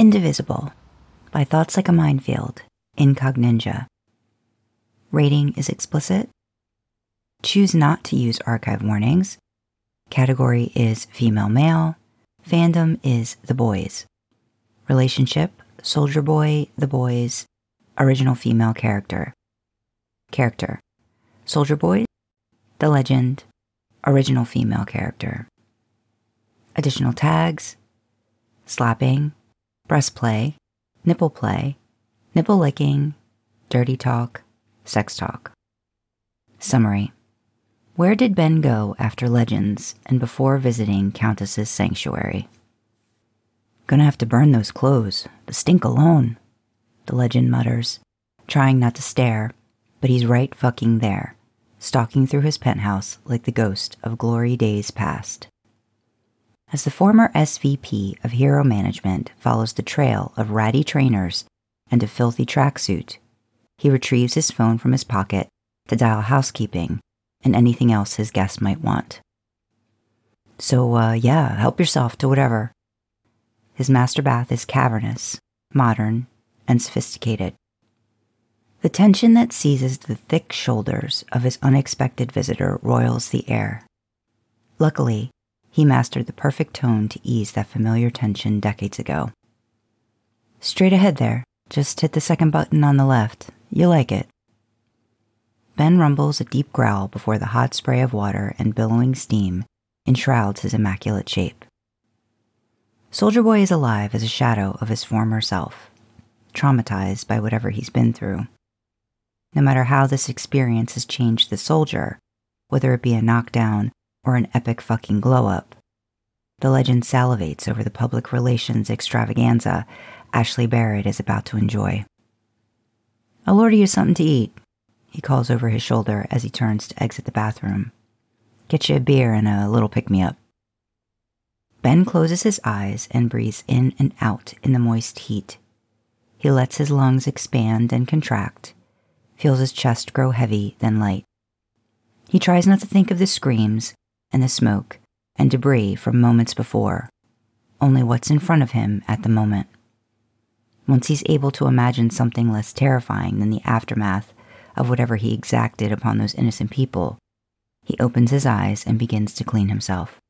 Indivisible by Thoughts Like a Minefield, Incog_Ninja. Rating is explicit. Choose not to use archive warnings. Category is female male. Fandom is the boys. Relationship Soldier Boy, the boys. Original female character. Character Soldier Boy, the legend. Original female character. Additional tags slapping, breast play, nipple play, nipple licking, dirty talk, sex talk. Summary Where did Ben go after Legends and before visiting Countess's sanctuary? Gonna have to burn those clothes. The stink alone, the legend mutters, trying not to stare, but he's right fucking there, stalking through his penthouse like the ghost of glory days past. As the former SVP of Hero Management follows the trail of ratty trainers and a filthy tracksuit, he retrieves his phone from his pocket to dial housekeeping and anything else his guest might want. So, uh, yeah, help yourself to whatever. His master bath is cavernous, modern, and sophisticated. The tension that seizes the thick shoulders of his unexpected visitor roils the air. Luckily, he mastered the perfect tone to ease that familiar tension decades ago. Straight ahead there, just hit the second button on the left. You'll like it. Ben rumbles a deep growl before the hot spray of water and billowing steam enshrouds his immaculate shape. Soldier Boy is alive as a shadow of his former self, traumatized by whatever he's been through. No matter how this experience has changed the soldier, whether it be a knockdown or an epic fucking glow up. The legend salivates over the public relations extravaganza Ashley Barrett is about to enjoy. I'll order you something to eat, he calls over his shoulder as he turns to exit the bathroom. Get you a beer and a little pick me up. Ben closes his eyes and breathes in and out in the moist heat. He lets his lungs expand and contract, feels his chest grow heavy, then light. He tries not to think of the screams and the smoke and debris from moments before, only what's in front of him at the moment. Once he's able to imagine something less terrifying than the aftermath of whatever he exacted upon those innocent people, he opens his eyes and begins to clean himself.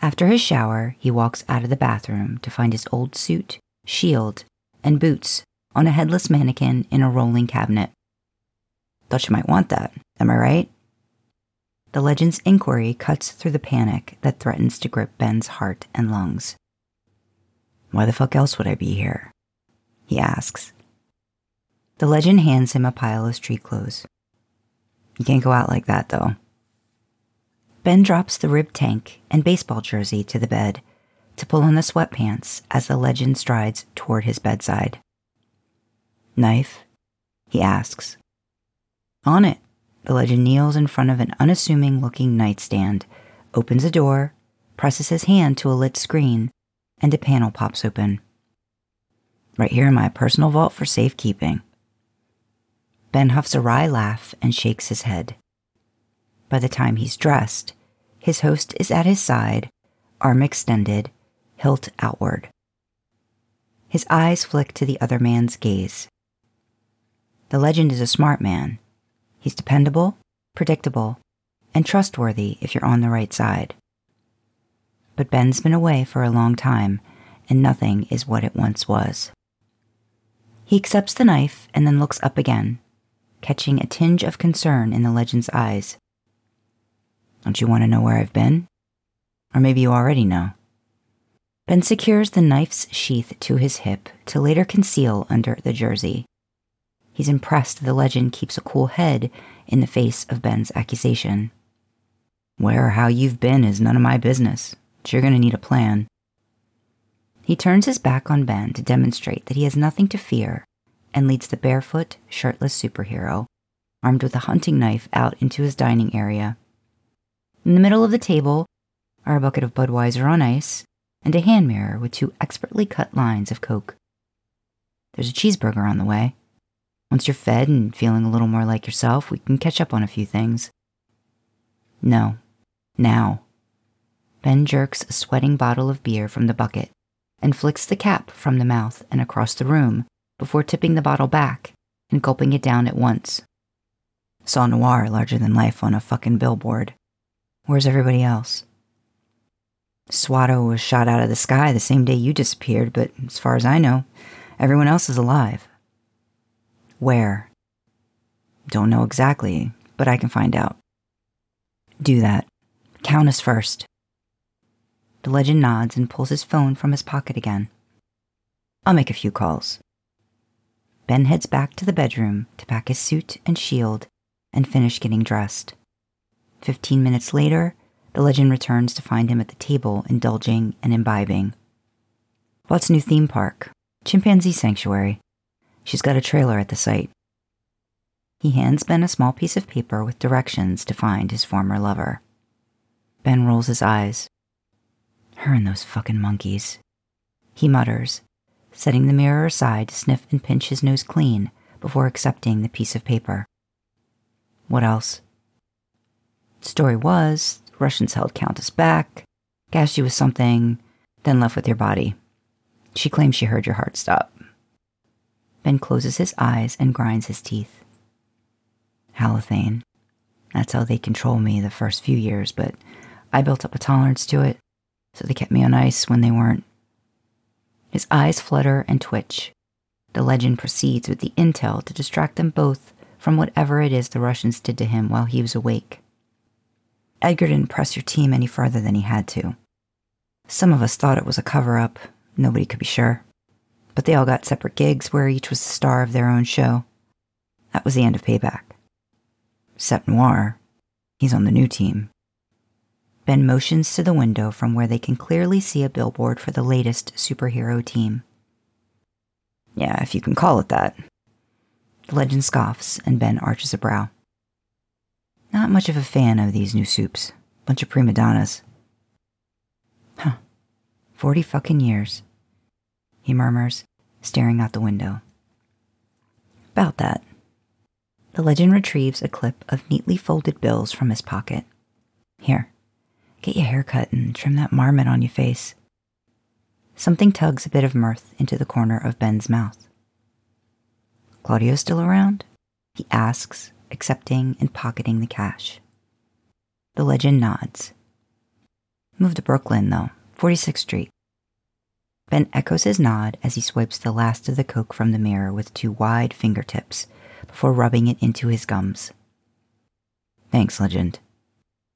After his shower, he walks out of the bathroom to find his old suit, shield, and boots on a headless mannequin in a rolling cabinet. Thought you might want that, am I right? The legend's inquiry cuts through the panic that threatens to grip Ben's heart and lungs. Why the fuck else would I be here? He asks. The legend hands him a pile of street clothes. You can't go out like that, though. Ben drops the rib tank and baseball jersey to the bed to pull on the sweatpants as the legend strides toward his bedside. Knife? He asks. On it, the legend kneels in front of an unassuming looking nightstand, opens a door, presses his hand to a lit screen, and a panel pops open. Right here in my personal vault for safekeeping. Ben huffs a wry laugh and shakes his head. By the time he's dressed, his host is at his side, arm extended, hilt outward. His eyes flick to the other man's gaze. The legend is a smart man He's dependable, predictable, and trustworthy if you're on the right side. But Ben's been away for a long time, and nothing is what it once was. He accepts the knife and then looks up again, catching a tinge of concern in the legend's eyes. Don't you want to know where I've been? Or maybe you already know. Ben secures the knife's sheath to his hip to later conceal under the jersey. He's impressed the legend keeps a cool head in the face of Ben's accusation. Where or how you've been is none of my business, but you're going to need a plan. He turns his back on Ben to demonstrate that he has nothing to fear and leads the barefoot, shirtless superhero, armed with a hunting knife, out into his dining area. In the middle of the table are a bucket of Budweiser on ice and a hand mirror with two expertly cut lines of Coke. There's a cheeseburger on the way. Once you're fed and feeling a little more like yourself, we can catch up on a few things. No. Now. Ben jerks a sweating bottle of beer from the bucket, and flicks the cap from the mouth and across the room before tipping the bottle back and gulping it down at once. Saw Noir larger than life on a fucking billboard. Where's everybody else? Swatto was shot out of the sky the same day you disappeared, but as far as I know, everyone else is alive. Where? Don't know exactly, but I can find out. Do that. Countess first. The legend nods and pulls his phone from his pocket again. I'll make a few calls. Ben heads back to the bedroom to pack his suit and shield and finish getting dressed. Fifteen minutes later, the legend returns to find him at the table indulging and imbibing. What's new theme park? Chimpanzee Sanctuary. She's got a trailer at the site. He hands Ben a small piece of paper with directions to find his former lover. Ben rolls his eyes. Her and those fucking monkeys. He mutters, setting the mirror aside to sniff and pinch his nose clean before accepting the piece of paper. What else? Story was Russians held Countess back, gassed you with something, then left with your body. She claims she heard your heart stop. Ben closes his eyes and grinds his teeth. Halothane. That's how they control me the first few years, but I built up a tolerance to it, so they kept me on ice when they weren't. His eyes flutter and twitch. The legend proceeds with the intel to distract them both from whatever it is the Russians did to him while he was awake. Edgar didn't press your team any further than he had to. Some of us thought it was a cover up, nobody could be sure. But they all got separate gigs where each was the star of their own show. That was the end of payback. Sept Noir, he's on the new team. Ben motions to the window from where they can clearly see a billboard for the latest superhero team. Yeah, if you can call it that. The legend scoffs, and Ben arches a brow. Not much of a fan of these new supes. Bunch of prima donnas. Huh. Forty fucking years. He murmurs, staring out the window. About that. The legend retrieves a clip of neatly folded bills from his pocket. Here, get your hair cut and trim that marmot on your face. Something tugs a bit of mirth into the corner of Ben's mouth. Claudio still around? He asks, accepting and pocketing the cash. The legend nods. Move to Brooklyn, though, 46th Street. Ben echoes his nod as he swipes the last of the coke from the mirror with two wide fingertips before rubbing it into his gums. Thanks, Legend,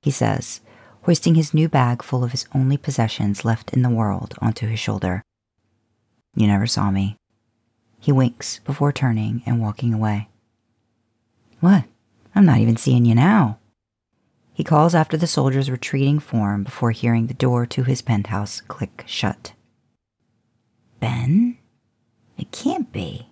he says, hoisting his new bag full of his only possessions left in the world onto his shoulder. You never saw me. He winks before turning and walking away. What? I'm not even seeing you now. He calls after the soldier's retreating form before hearing the door to his penthouse click shut. Ben? It can't be.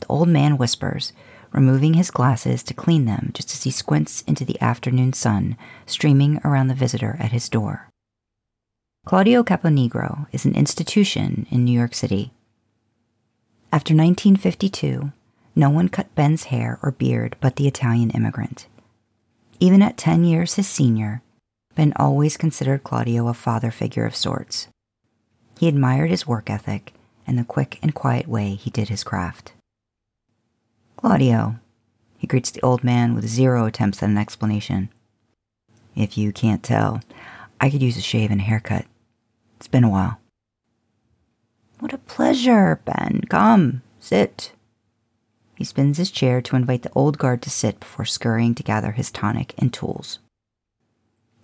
The old man whispers, removing his glasses to clean them just as he squints into the afternoon sun streaming around the visitor at his door. Claudio Caponegro is an institution in New York City. After 1952, no one cut Ben's hair or beard but the Italian immigrant. Even at 10 years his senior, Ben always considered Claudio a father figure of sorts. He admired his work ethic and the quick and quiet way he did his craft. Claudio, he greets the old man with zero attempts at an explanation. If you can't tell, I could use a shave and a haircut. It's been a while. What a pleasure, Ben. Come, sit. He spins his chair to invite the old guard to sit before scurrying to gather his tonic and tools.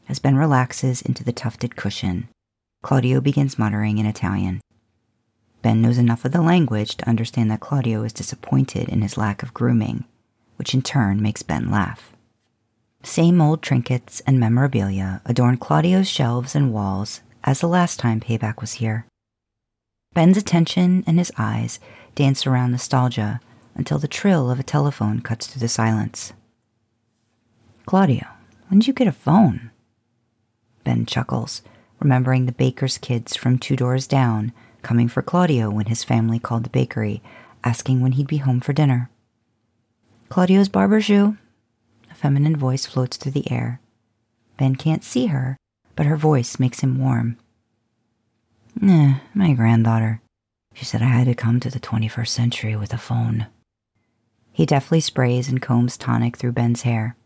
As Ben relaxes into the tufted cushion, Claudio begins muttering in Italian. Ben knows enough of the language to understand that Claudio is disappointed in his lack of grooming, which in turn makes Ben laugh. Same old trinkets and memorabilia adorn Claudio's shelves and walls as the last time Payback was here. Ben's attention and his eyes dance around nostalgia until the trill of a telephone cuts through the silence. Claudio, when did you get a phone? Ben chuckles, remembering the baker's kids from two doors down coming for Claudio when his family called the bakery, asking when he'd be home for dinner. Claudio's barber shoe. A feminine voice floats through the air. Ben can't see her, but her voice makes him warm. Eh, my granddaughter. She said I had to come to the 21st century with a phone. He deftly sprays and combs tonic through Ben's hair.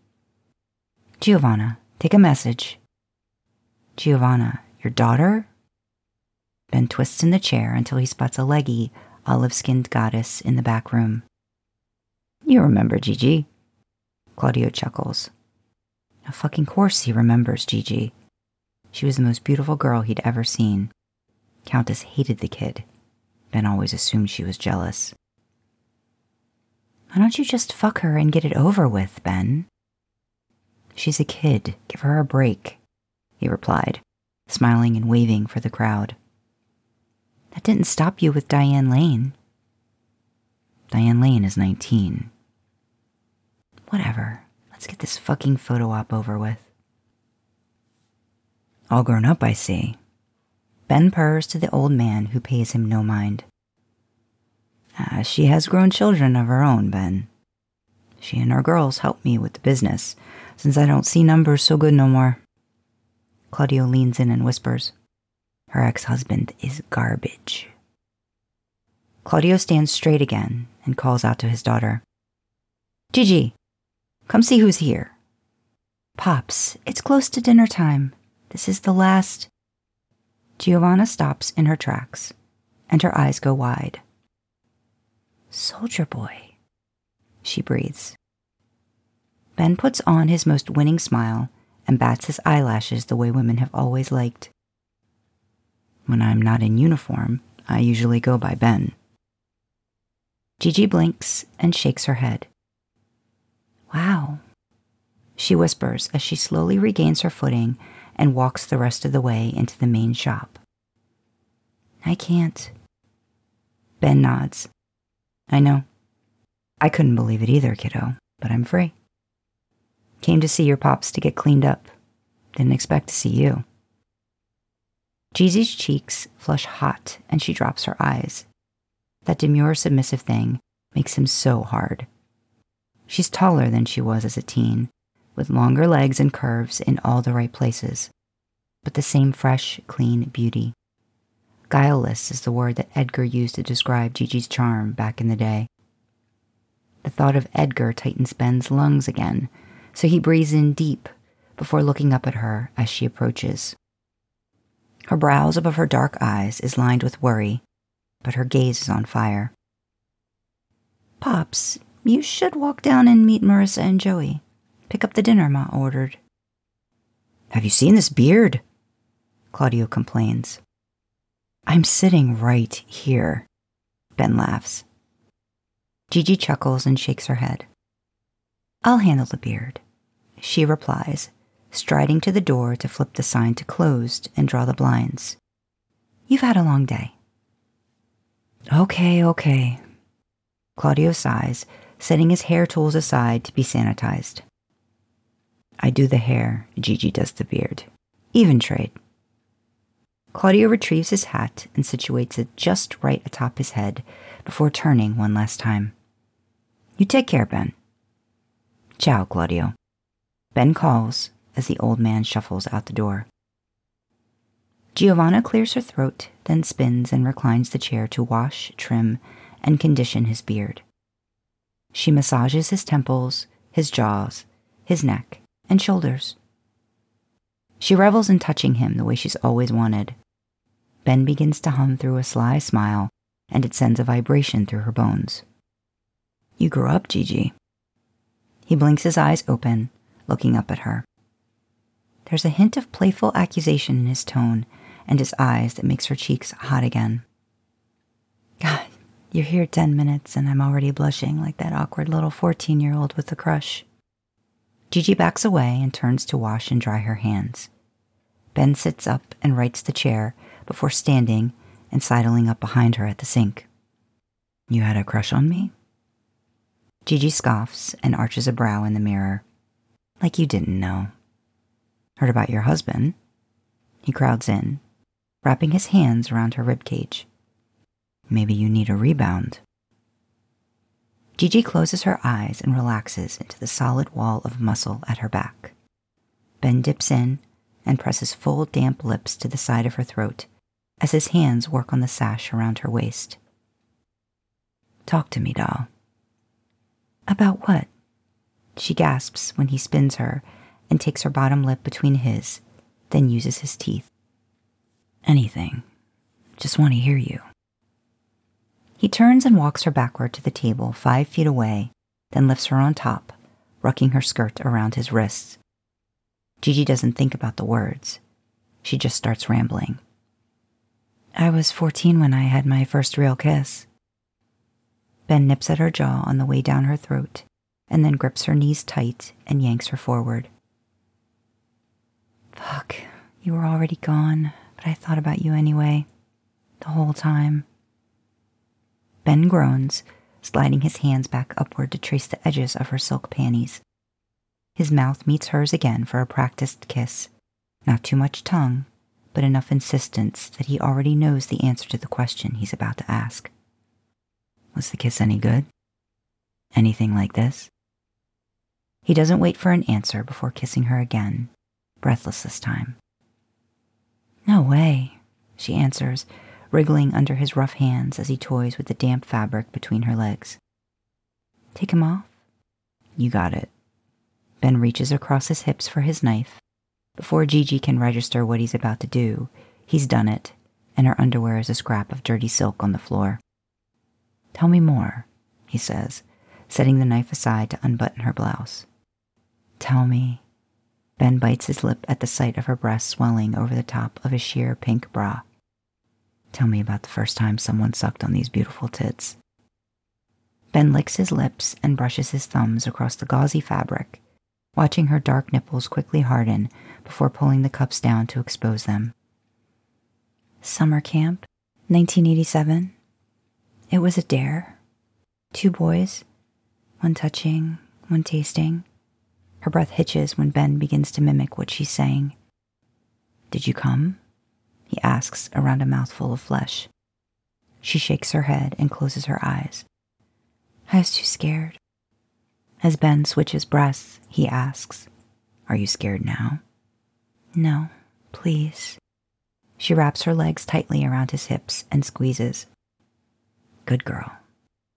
Giovanna, take a message. Giovanna, your daughter? Ben twists in the chair until he spots a leggy, olive skinned goddess in the back room. You remember Gigi? Claudio chuckles. A fucking course he remembers Gigi. She was the most beautiful girl he'd ever seen. Countess hated the kid. Ben always assumed she was jealous. Why don't you just fuck her and get it over with, Ben? She's a kid. Give her a break, he replied, smiling and waving for the crowd. That didn't stop you with Diane Lane. Diane Lane is 19. Whatever. Let's get this fucking photo op over with. All grown up, I see. Ben purrs to the old man who pays him no mind. Uh, she has grown children of her own, Ben. She and her girls help me with the business, since I don't see numbers so good no more. Claudio leans in and whispers, Her ex husband is garbage. Claudio stands straight again and calls out to his daughter, Gigi, come see who's here. Pops, it's close to dinner time. This is the last. Giovanna stops in her tracks, and her eyes go wide. Soldier boy, she breathes. Ben puts on his most winning smile and bats his eyelashes the way women have always liked. When I'm not in uniform, I usually go by Ben. Gigi blinks and shakes her head. Wow, she whispers as she slowly regains her footing and walks the rest of the way into the main shop. I can't. Ben nods. I know. I couldn't believe it either, kiddo, but I'm free. Came to see your pops to get cleaned up. Didn't expect to see you. Gigi's cheeks flush hot and she drops her eyes. That demure, submissive thing makes him so hard. She's taller than she was as a teen, with longer legs and curves in all the right places, but the same fresh, clean beauty. Guileless is the word that Edgar used to describe Gigi's charm back in the day. The thought of Edgar tightens Ben's lungs again, so he breathes in deep before looking up at her as she approaches. Her brows above her dark eyes is lined with worry, but her gaze is on fire. Pops, you should walk down and meet Marissa and Joey. Pick up the dinner Ma ordered. Have you seen this beard? Claudio complains. I'm sitting right here. Ben laughs. Gigi chuckles and shakes her head. I'll handle the beard, she replies, striding to the door to flip the sign to closed and draw the blinds. You've had a long day. Okay, okay. Claudio sighs, setting his hair tools aside to be sanitized. I do the hair, Gigi does the beard. Even trade. Claudio retrieves his hat and situates it just right atop his head before turning one last time. You take care, Ben. Ciao, Claudio. Ben calls as the old man shuffles out the door. Giovanna clears her throat, then spins and reclines the chair to wash, trim, and condition his beard. She massages his temples, his jaws, his neck, and shoulders. She revels in touching him the way she's always wanted. Ben begins to hum through a sly smile, and it sends a vibration through her bones. You grew up, Gigi. He blinks his eyes open, looking up at her. There's a hint of playful accusation in his tone and his eyes that makes her cheeks hot again. God, you're here 10 minutes and I'm already blushing like that awkward little 14 year old with a crush. Gigi backs away and turns to wash and dry her hands. Ben sits up and rights the chair before standing and sidling up behind her at the sink. You had a crush on me? Gigi scoffs and arches a brow in the mirror. Like you didn't know. Heard about your husband? He crowds in, wrapping his hands around her ribcage. Maybe you need a rebound. Gigi closes her eyes and relaxes into the solid wall of muscle at her back. Ben dips in and presses full, damp lips to the side of her throat as his hands work on the sash around her waist. Talk to me, doll. About what? She gasps when he spins her and takes her bottom lip between his, then uses his teeth. Anything. Just want to hear you. He turns and walks her backward to the table five feet away, then lifts her on top, rucking her skirt around his wrists. Gigi doesn't think about the words. She just starts rambling. I was 14 when I had my first real kiss. Ben nips at her jaw on the way down her throat and then grips her knees tight and yanks her forward. Fuck, you were already gone, but I thought about you anyway, the whole time. Ben groans, sliding his hands back upward to trace the edges of her silk panties. His mouth meets hers again for a practiced kiss. Not too much tongue, but enough insistence that he already knows the answer to the question he's about to ask. Was the kiss any good? Anything like this? He doesn't wait for an answer before kissing her again, breathless this time. No way, she answers, wriggling under his rough hands as he toys with the damp fabric between her legs. Take him off? You got it. Ben reaches across his hips for his knife. Before Gigi can register what he's about to do, he's done it, and her underwear is a scrap of dirty silk on the floor. Tell me more, he says, setting the knife aside to unbutton her blouse. Tell me. Ben bites his lip at the sight of her breast swelling over the top of a sheer pink bra. Tell me about the first time someone sucked on these beautiful tits. Ben licks his lips and brushes his thumbs across the gauzy fabric, watching her dark nipples quickly harden before pulling the cups down to expose them. Summer camp, 1987. It was a dare. Two boys, one touching, one tasting. Her breath hitches when Ben begins to mimic what she's saying. Did you come? He asks around a mouthful of flesh. She shakes her head and closes her eyes. I was too scared. As Ben switches breaths, he asks, Are you scared now? No, please. She wraps her legs tightly around his hips and squeezes. Good girl.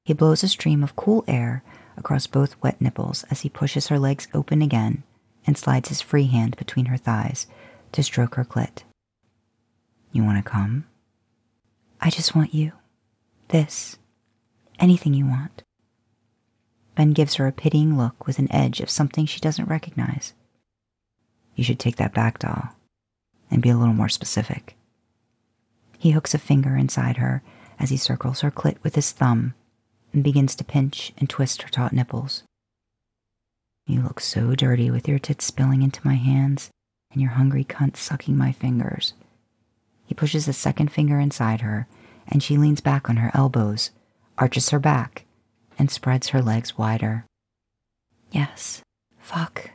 He blows a stream of cool air across both wet nipples as he pushes her legs open again and slides his free hand between her thighs to stroke her clit. You want to come? I just want you. This. Anything you want. Ben gives her a pitying look with an edge of something she doesn't recognize. You should take that back, doll, and be a little more specific. He hooks a finger inside her as he circles her clit with his thumb and begins to pinch and twist her taut nipples. You look so dirty with your tits spilling into my hands and your hungry cunt sucking my fingers. He pushes a second finger inside her, and she leans back on her elbows, arches her back, and spreads her legs wider. Yes, fuck.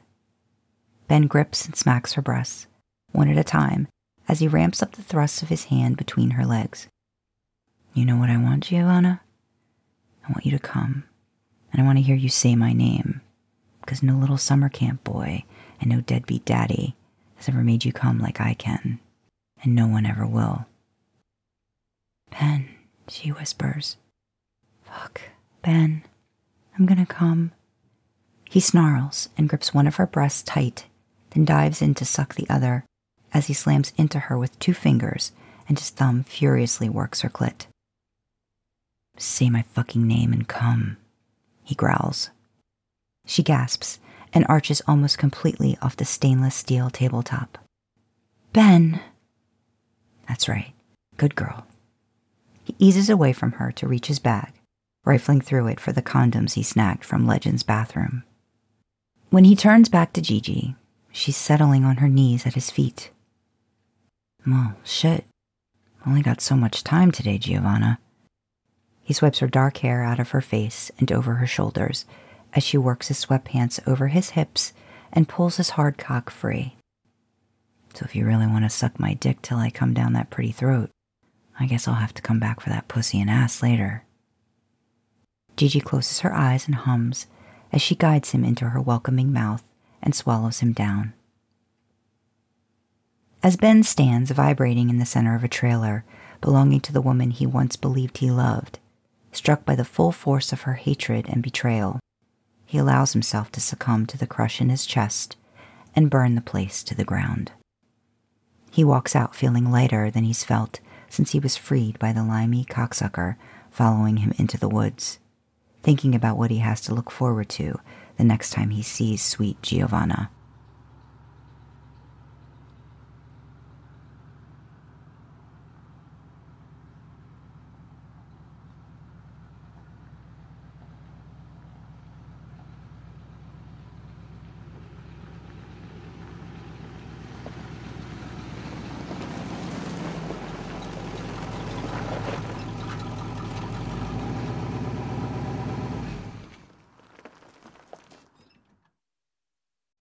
Ben grips and smacks her breasts, one at a time, as he ramps up the thrusts of his hand between her legs. You know what I want, Giovanna? I want you to come, and I want to hear you say my name, because no little summer camp boy and no deadbeat daddy has ever made you come like I can, and no one ever will. Ben, she whispers. Fuck, Ben, I'm gonna come. He snarls and grips one of her breasts tight, then dives in to suck the other as he slams into her with two fingers and his thumb furiously works her clit. Say my fucking name and come, he growls. She gasps and arches almost completely off the stainless steel tabletop. Ben! That's right. Good girl. He eases away from her to reach his bag, rifling through it for the condoms he snagged from Legend's bathroom. When he turns back to Gigi, she's settling on her knees at his feet. Well, shit. Only got so much time today, Giovanna. He swipes her dark hair out of her face and over her shoulders as she works his sweatpants over his hips and pulls his hard cock free. So if you really want to suck my dick till I come down that pretty throat, I guess I'll have to come back for that pussy and ass later. Gigi closes her eyes and hums as she guides him into her welcoming mouth and swallows him down. As Ben stands vibrating in the center of a trailer belonging to the woman he once believed he loved, struck by the full force of her hatred and betrayal, he allows himself to succumb to the crush in his chest and burn the place to the ground. He walks out feeling lighter than he's felt since he was freed by the limey cocksucker following him into the woods, thinking about what he has to look forward to the next time he sees sweet Giovanna.